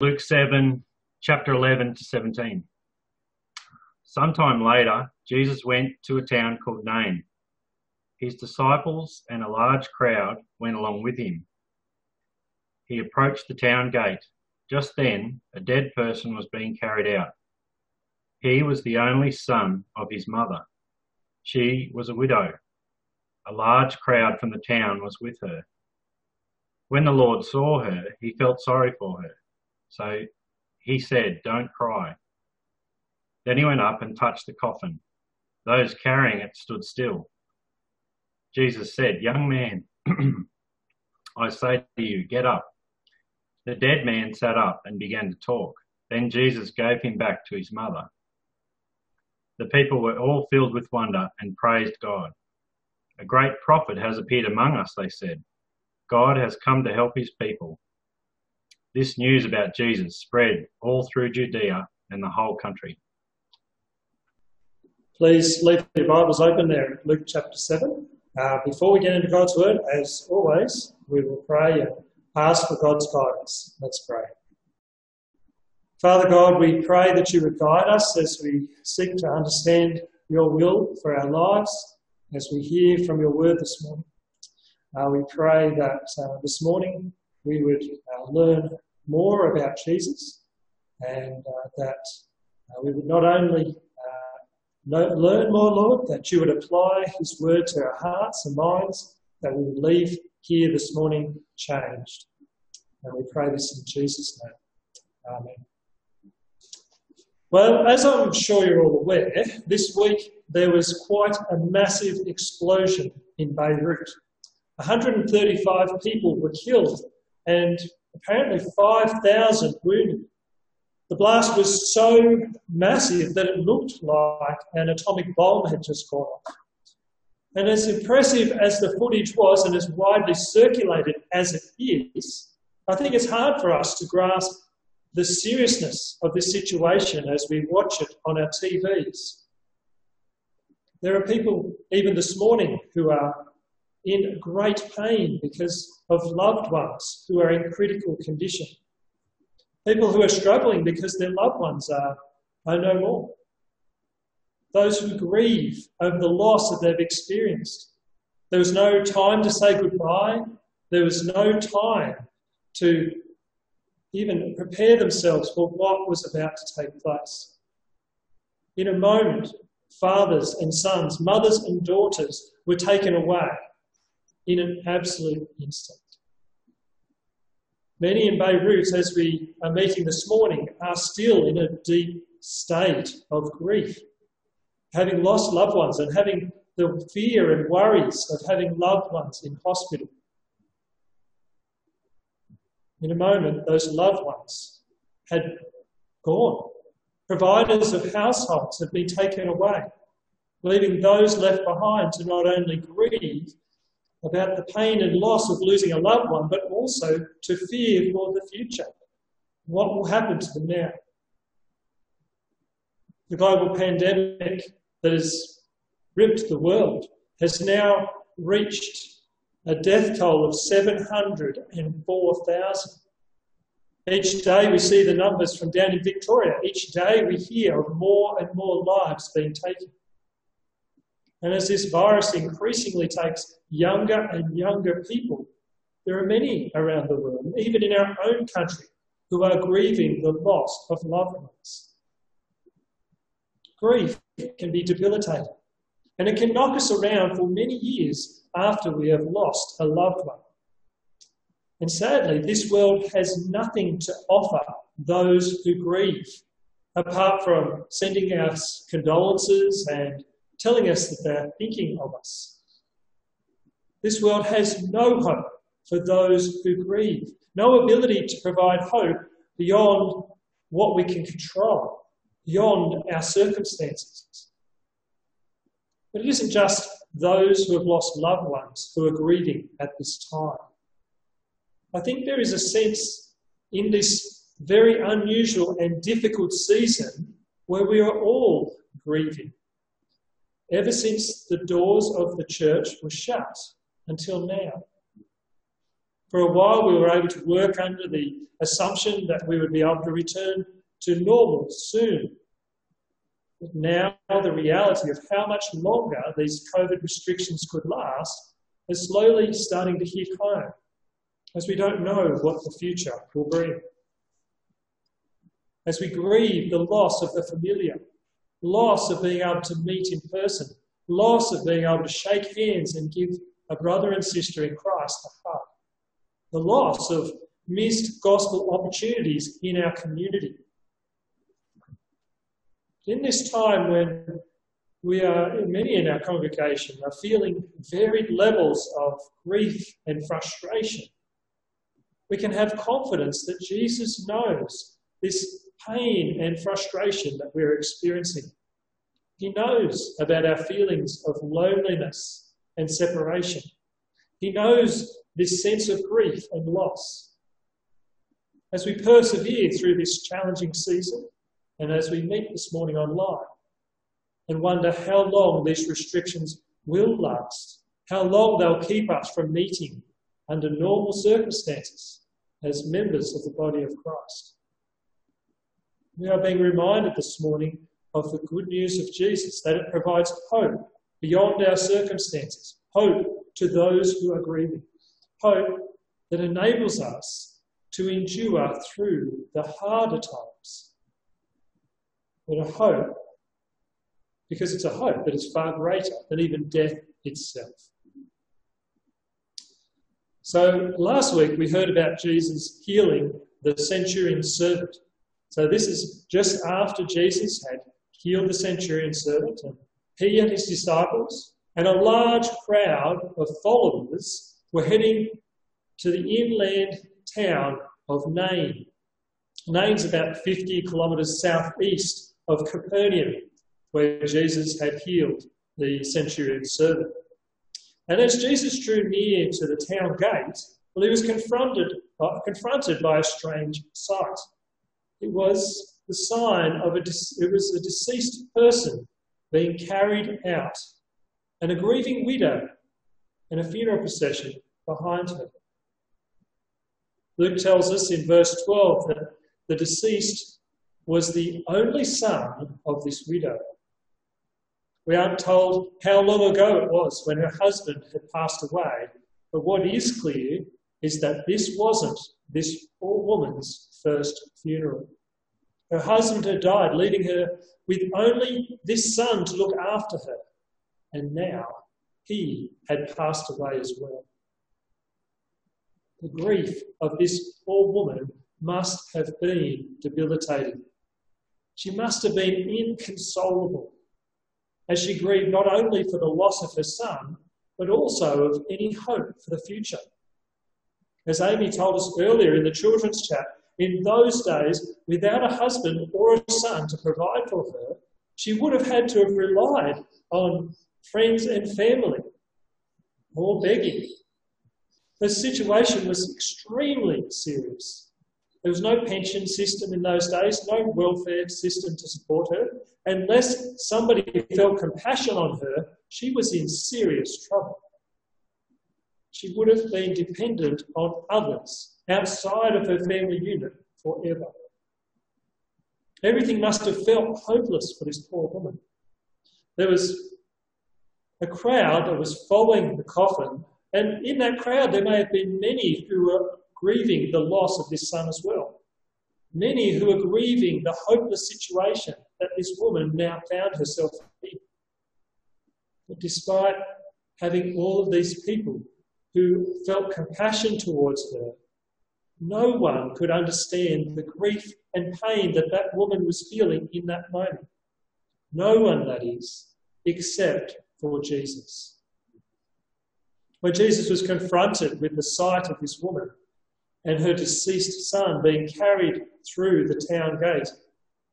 Luke 7, chapter 11 to 17. Sometime later, Jesus went to a town called Nain. His disciples and a large crowd went along with him. He approached the town gate. Just then, a dead person was being carried out. He was the only son of his mother. She was a widow. A large crowd from the town was with her. When the Lord saw her, he felt sorry for her so he said, Don't cry. Then he went up and touched the coffin. Those carrying it stood still. Jesus said, Young man, I say to you, get up. The dead man sat up and began to talk. Then Jesus gave him back to his mother. The people were all filled with wonder and praised God. A great prophet has appeared among us, they said. God has come to help his people. This news about Jesus spread all through Judea and the whole country. Please leave your Bibles open there Luke chapter 7. Uh, before we get into God's Word, as always, we will pray and ask for God's guidance. Let's pray. Father God, we pray that you would guide us as we seek to understand your will for our lives, as we hear from your word this morning. Uh, we pray that uh, this morning we would uh, learn more about Jesus and uh, that uh, we would not only know, learn more, Lord, that you would apply His word to our hearts and minds, that we would leave here this morning changed. And we pray this in Jesus' name. Amen. Well, as I'm sure you're all aware, this week there was quite a massive explosion in Beirut. 135 people were killed and apparently 5,000 wounded. The blast was so massive that it looked like an atomic bomb had just gone off. And as impressive as the footage was and as widely circulated as it is, I think it's hard for us to grasp the seriousness of this situation as we watch it on our TVs. There are people, even this morning, who are in great pain because of loved ones who are in critical condition. People who are struggling because their loved ones are, are no more. Those who grieve over the loss that they've experienced. There was no time to say goodbye. There was no time to even prepare themselves for what was about to take place. In a moment, fathers and sons, mothers and daughters were taken away in an absolute instant. Many in Beirut, as we are meeting this morning, are still in a deep state of grief, having lost loved ones and having the fear and worries of having loved ones in hospital. In a moment, those loved ones had gone. Providers of households had been taken away, leaving those left behind to not only grieve, about the pain and loss of losing a loved one, but also to fear for the future. What will happen to them now? The global pandemic that has ripped the world has now reached a death toll of 704,000. Each day we see the numbers from down in Victoria. Each day we hear of more and more lives being taken. And as this virus increasingly takes younger and younger people, there are many around the world, even in our own country, who are grieving the loss of loved ones. Grief can be debilitating, and it can knock us around for many years after we have lost a loved one. And sadly, this world has nothing to offer those who grieve, apart from sending us condolences and telling us that they're thinking of us. This world has no hope for those who grieve, no ability to provide hope beyond what we can control, beyond our circumstances. But it isn't just those who have lost loved ones who are grieving at this time. I think there is a sense in this very unusual and difficult season where we are all grieving ever since the doors of the church were shut until now. For a while, we were able to work under the assumption that we would be able to return to normal soon. But now, the reality of how much longer these COVID restrictions could last is slowly starting to hit home, as we don't know what the future will bring. As we grieve the loss of the familiar, loss of being able to meet in person, loss of being able to shake hands and give a brother and sister in Christ a hug, the loss of missed gospel opportunities in our community. In this time when we are, many in our congregation are feeling varied levels of grief and frustration, we can have confidence that Jesus knows this pain and frustration that we're experiencing. He knows about our feelings of loneliness and separation. He knows this sense of grief and loss. As we persevere through this challenging season, and as we meet this morning online, and wonder how long these restrictions will last, how long they'll keep us from meeting under normal circumstances as members of the body of Christ. We are being reminded this morning of the good news of Jesus, that it provides hope beyond our circumstances, hope to those who are grieving, hope that enables us to endure through the harder times. But a hope, because it's a hope that is far greater than even death itself. So last week we heard about Jesus healing the centurion's servant. So this is just after Jesus had healed the centurion servant, and he and his disciples and a large crowd of followers were heading to the inland town of Nain. Nain's about 50 kilometres southeast of Capernaum, where Jesus had healed the centurion's servant. And as Jesus drew near to the town gate, well, he was confronted, uh, confronted by a strange sight. It was the sign of a, it was a deceased person being carried out, and a grieving widow and a funeral procession behind her. Luke tells us in verse 12 that the deceased was the only son of this widow. We aren't told how long ago it was when her husband had passed away, but what is clear is that this wasn't this poor woman's first funeral. Her husband had died, leaving her with only this son to look after her. And now he had passed away as well. The grief of this poor woman must have been debilitating. She must have been inconsolable as she grieved not only for the loss of her son, but also of any hope for the future. As Amy told us earlier in the children's chat, in those days, without a husband or a son to provide for her, she would have had to have relied on friends and family or begging. Her situation was extremely serious. There was no pension system in those days, no welfare system to support her. Unless somebody felt compassion on her, she was in serious trouble. She would have been dependent on others outside of her family unit forever. Everything must have felt hopeless for this poor woman. There was a crowd that was following the coffin, and in that crowd there may have been many who were grieving the loss of this son as well. Many who were grieving the hopeless situation that this woman now found herself in. But despite having all of these people who felt compassion towards her, no one could understand the grief and pain that that woman was feeling in that moment. No one, that is, except for Jesus. When Jesus was confronted with the sight of this woman and her deceased son being carried through the town gate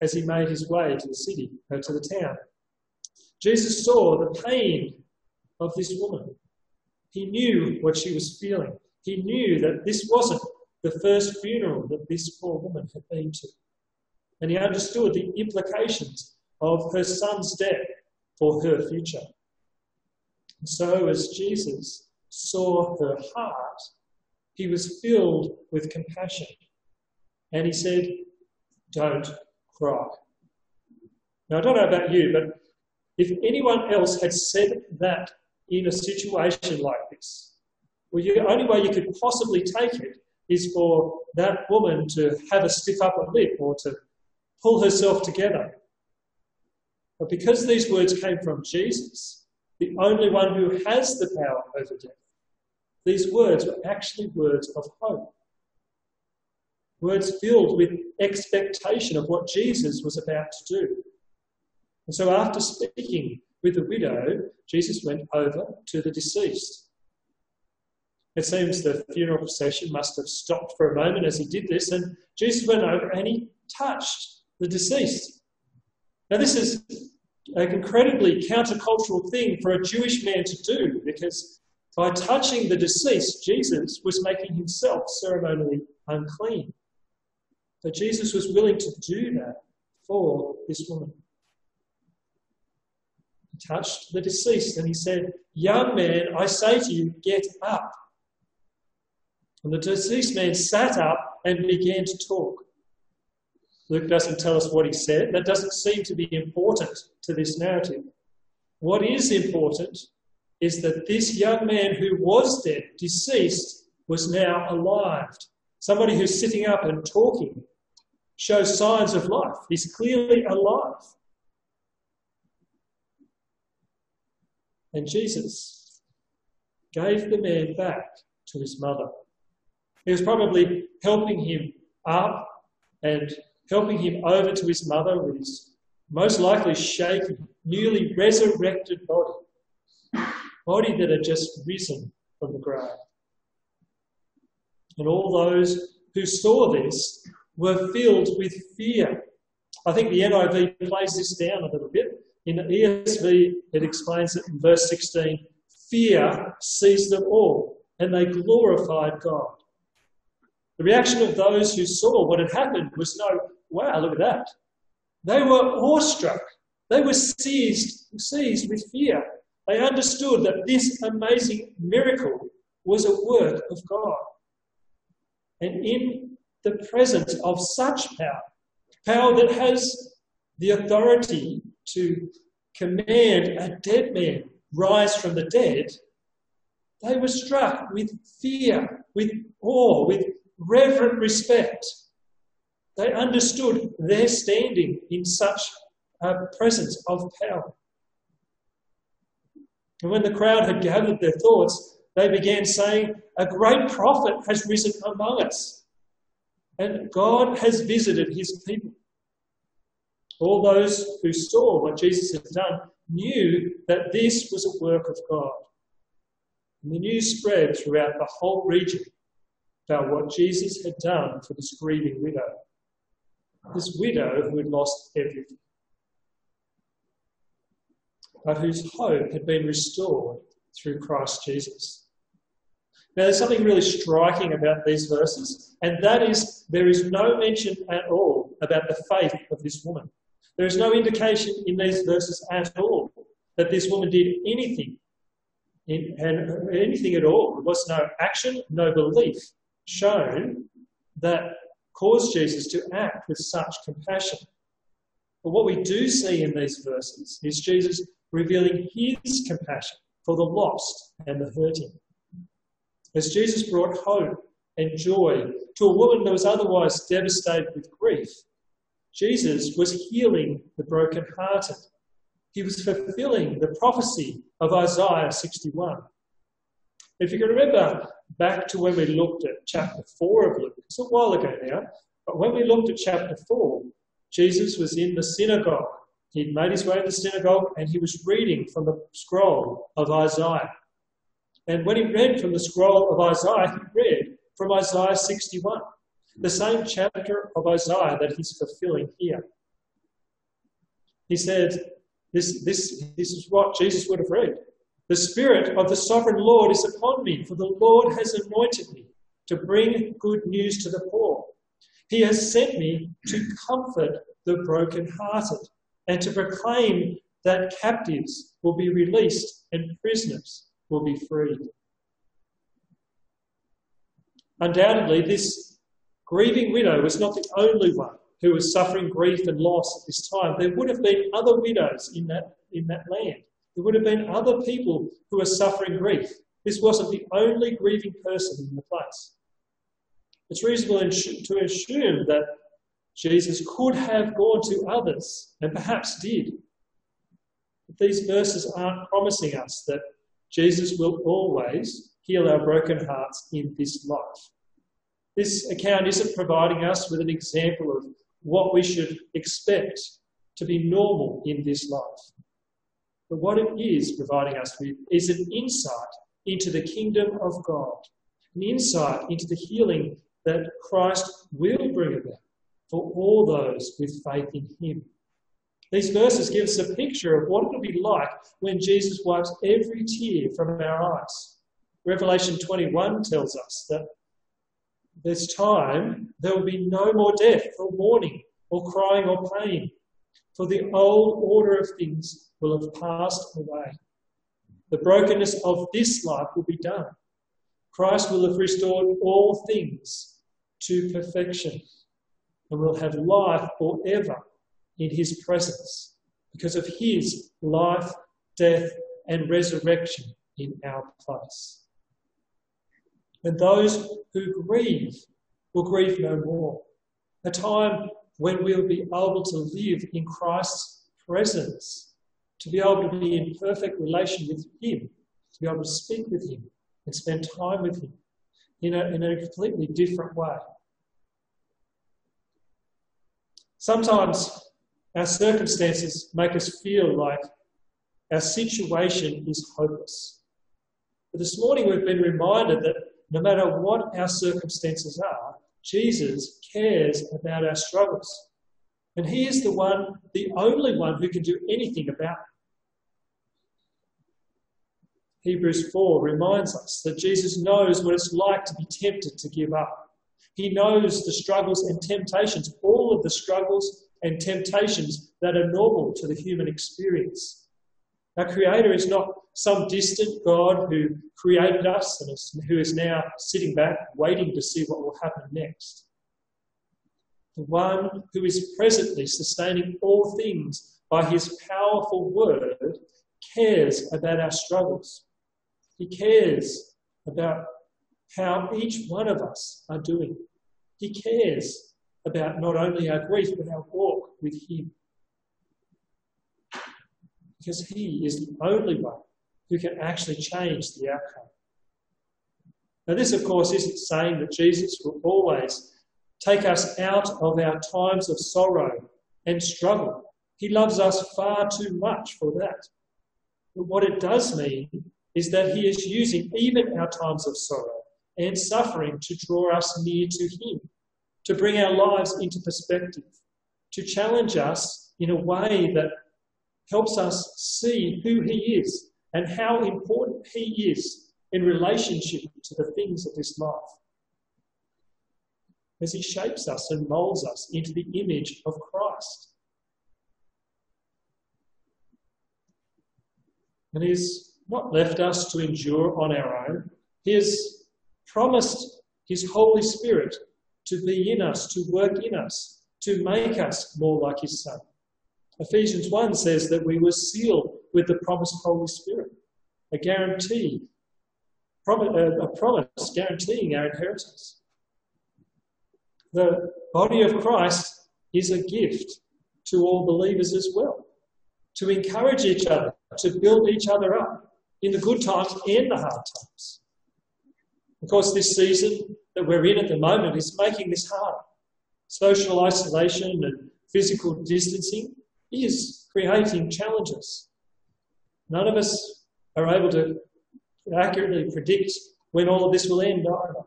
as he made his way to the city, or uh, to the town, Jesus saw the pain of this woman. He knew what she was feeling. He knew that this wasn't the first funeral that this poor woman had been to. And he understood the implications of her son's death for her future. And so, as Jesus saw her heart, He was filled with compassion. And he said, Don't cry. Now, I don't know about you, but if anyone else had said that in a situation like this, well, the only way you could possibly take it is for that woman to have a stiff upper lip or to pull herself together. But because these words came from Jesus, the only one who has the power over death, these words were actually words of hope. Words filled with expectation of what Jesus was about to do. And so, after speaking with the widow, Jesus went over to the deceased. It seems the funeral procession must have stopped for a moment as he did this, and Jesus went over and he touched the deceased. Now, this is an incredibly countercultural thing for a Jewish man to do because by touching the deceased, Jesus was making himself ceremonially unclean. But Jesus was willing to do that for this woman. He touched the deceased and he said, Young man, I say to you, get up. And the deceased man sat up and began to talk. Luke doesn't tell us what he said. That doesn't seem to be important to this narrative. What is important is that this young man who was dead, deceased, was now alive. Somebody who's sitting up and talking shows signs of life. He's clearly alive. And Jesus gave the man back to his mother. He was probably helping him up and helping him over to his mother with his most likely shaking, newly resurrected body, body that had just risen from the grave. And all those who saw this were filled with fear. I think the NIV plays this down a little bit. In the ESV, it explains it in verse 16 fear seized them all, and they glorified God. The reaction of those who saw what had happened was no, wow, look at that. They were awestruck. They were seized, seized with fear. They understood that this amazing miracle was a work of God. And in the presence of such power, power that has the authority to command a dead man rise from the dead, they were struck with fear, with awe, with reverent respect. They understood their standing in such a presence of power. And when the crowd had gathered their thoughts, they began saying, A great prophet has risen among us, and God has visited his people. All those who saw what Jesus had done knew that this was a work of God. And the news spread throughout the whole region about what Jesus had done for this grieving widow. This widow who had lost everything, but whose hope had been restored through Christ Jesus. Now, there's something really striking about these verses, and that is there is no mention at all about the faith of this woman. There is no indication in these verses at all that this woman did anything, in, and anything at all. There was no action, no belief shown that caused Jesus to act with such compassion. But what we do see in these verses is Jesus revealing his compassion for the lost and the hurting. As Jesus brought hope and joy to a woman that was otherwise devastated with grief, Jesus was healing the brokenhearted. He was fulfilling the prophecy of Isaiah 61. If you can remember back to when we looked at chapter 4 of Luke, it's a while ago now, but when we looked at chapter 4, Jesus was in the synagogue. He'd made his way to the synagogue and he was reading from the scroll of Isaiah. And when he read from the scroll of Isaiah, he read from Isaiah 61 the same chapter of Isaiah that he's fulfilling here. He said, this, this, this is what Jesus would have read. The Spirit of the Sovereign Lord is upon me, for the Lord has anointed me to bring good news to the poor. He has sent me to comfort the brokenhearted and to proclaim that captives will be released and prisoners will be freed. Undoubtedly, this grieving widow was not the only one who was suffering grief and loss at this time. There would have been other widows in that, in that land. There would have been other people who were suffering grief. This wasn't the only grieving person in the place. It's reasonable to assume that Jesus could have gone to others and perhaps did. But these verses aren't promising us that Jesus will always heal our broken hearts in this life. This account isn't providing us with an example of what we should expect to be normal in this life. But what it is providing us with is an insight into the kingdom of God, an insight into the healing that Christ will bring about for all those with faith in Him. These verses give us a picture of what it will be like when Jesus wipes every tear from our eyes. Revelation 21 tells us that this time there will be no more death or mourning or crying or pain, for the old order of things will have passed away. The brokenness of this life will be done. Christ will have restored all things to perfection and will have life forever in his presence because of his life, death, and resurrection in our place. And those who grieve will grieve no more. A time when we'll be able to live in Christ's presence, to be able to be in perfect relation with Him, to be able to speak with Him and spend time with Him in a, in a completely different way. Sometimes our circumstances make us feel like our situation is hopeless. But this morning we've been reminded that no matter what our circumstances are, Jesus cares about our struggles. And He is the one, the only one who can do anything about it. Hebrews 4 reminds us that Jesus knows what it's like to be tempted to give up. He knows the struggles and temptations, all of the struggles and temptations that are normal to the human experience. Our Creator is not some distant God who created us and who is now sitting back waiting to see what will happen next. The one who is presently sustaining all things by his powerful word cares about our struggles. He cares about how each one of us are doing. He cares about not only our grief, but our walk with Him. Because He is the only one who can actually change the outcome. Now, this, of course, isn't saying that Jesus will always take us out of our times of sorrow and struggle. He loves us far too much for that. But what it does mean is that He is using even our times of sorrow and suffering to draw us near to Him, to bring our lives into perspective, to challenge us in a way that helps us see who He is and how important He is in relationship to the things of this life. As He shapes us and molds us into the image of Christ. And He's not left us to endure on our own. He has promised His Holy Spirit to be in us, to work in us, to make us more like His Son. Ephesians 1 says that we were sealed with the promised Holy Spirit, a guarantee, uh, a promise guaranteeing our inheritance. The body of Christ is a gift to all believers as well, to encourage each other, to build each other up in the good times and the hard times. Of course, this season that we're in at the moment is making this hard. Social isolation and physical distancing is creating challenges. None of us are able to accurately predict when all of this will end either.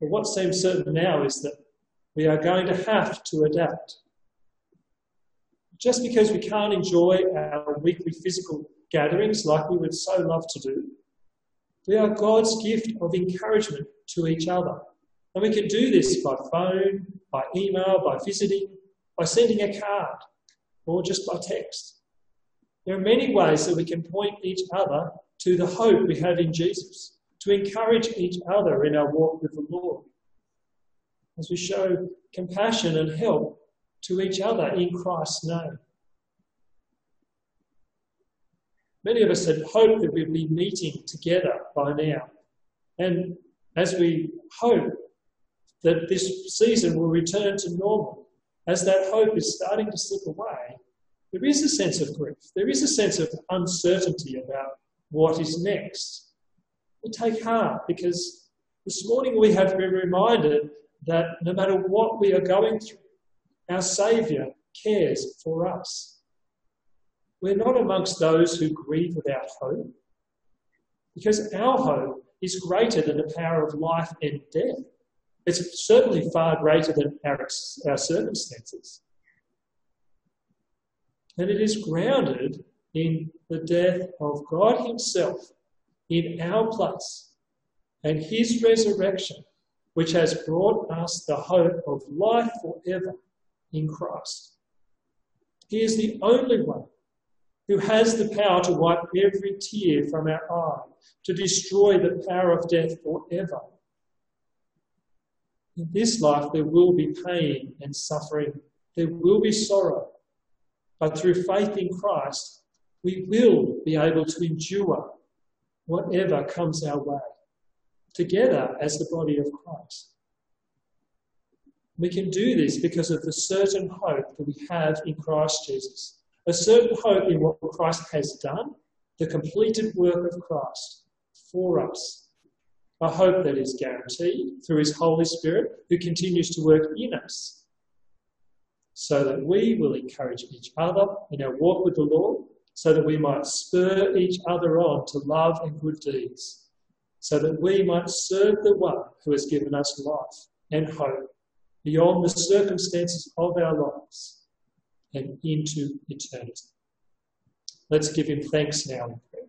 But what seems certain now is that we are going to have to adapt. Just because we can't enjoy our weekly physical gatherings like we would so love to do, we are God's gift of encouragement to each other. And we can do this by phone, by email, by visiting, by sending a card, or just by text. There are many ways that we can point each other to the hope we have in Jesus, to encourage each other in our walk with the Lord, as we show compassion and help to each other in Christ's name. Many of us had hoped that we'd be meeting together by now. And as we hope that this season will return to normal, as that hope is starting to slip away, there is a sense of grief. There is a sense of uncertainty about what is next. We take heart because this morning we have been reminded that no matter what we are going through, our Saviour cares for us. We're not amongst those who grieve without hope because our hope is greater than the power of life and death. It's certainly far greater than our, our circumstances. And it is grounded in the death of God Himself in our place and His resurrection, which has brought us the hope of life forever in Christ. He is the only one who has the power to wipe every tear from our eye, to destroy the power of death forever. In this life, there will be pain and suffering, there will be sorrow, but through faith in Christ, we will be able to endure whatever comes our way, together as the body of Christ. We can do this because of the certain hope that we have in Christ Jesus, a certain hope in what Christ has done, the completed work of Christ for us, a hope that is guaranteed through His Holy Spirit who continues to work in us, so that we will encourage each other in our walk with the Lord, so that we might spur each other on to love and good deeds, so that we might serve the one who has given us life and hope beyond the circumstances of our lives and into eternity. Let's give him thanks now in prayer.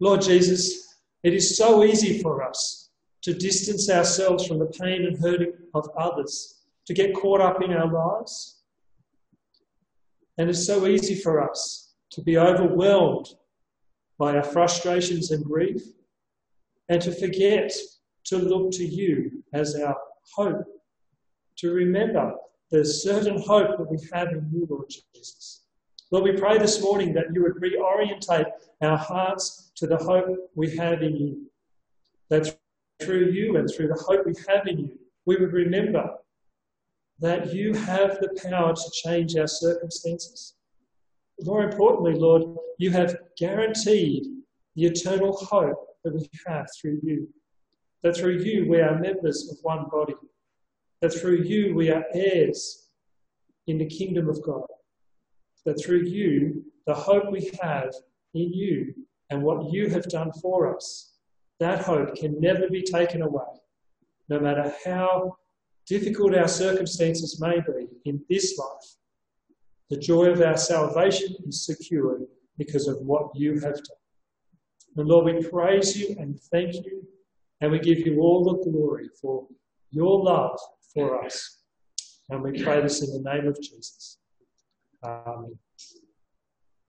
Lord Jesus, it is so easy for us to distance ourselves from the pain and hurting of others, to get caught up in our lives. And it's so easy for us to be overwhelmed by our frustrations and grief and to forget to look to you as our hope, to remember the certain hope that we have in you, Lord Jesus. Lord, we pray this morning that you would reorientate our hearts to the hope we have in you. That through you and through the hope we have in you, we would remember that you have the power to change our circumstances. More importantly, Lord, you have guaranteed the eternal hope that we have through you that through you we are members of one body, that through you we are heirs in the kingdom of God, that through you the hope we have in you and what you have done for us, that hope can never be taken away, no matter how difficult our circumstances may be in this life. The joy of our salvation is secured because of what you have done. And Lord, we praise you and thank you and we give you all the glory for your love for us. And we pray this in the name of Jesus. Amen.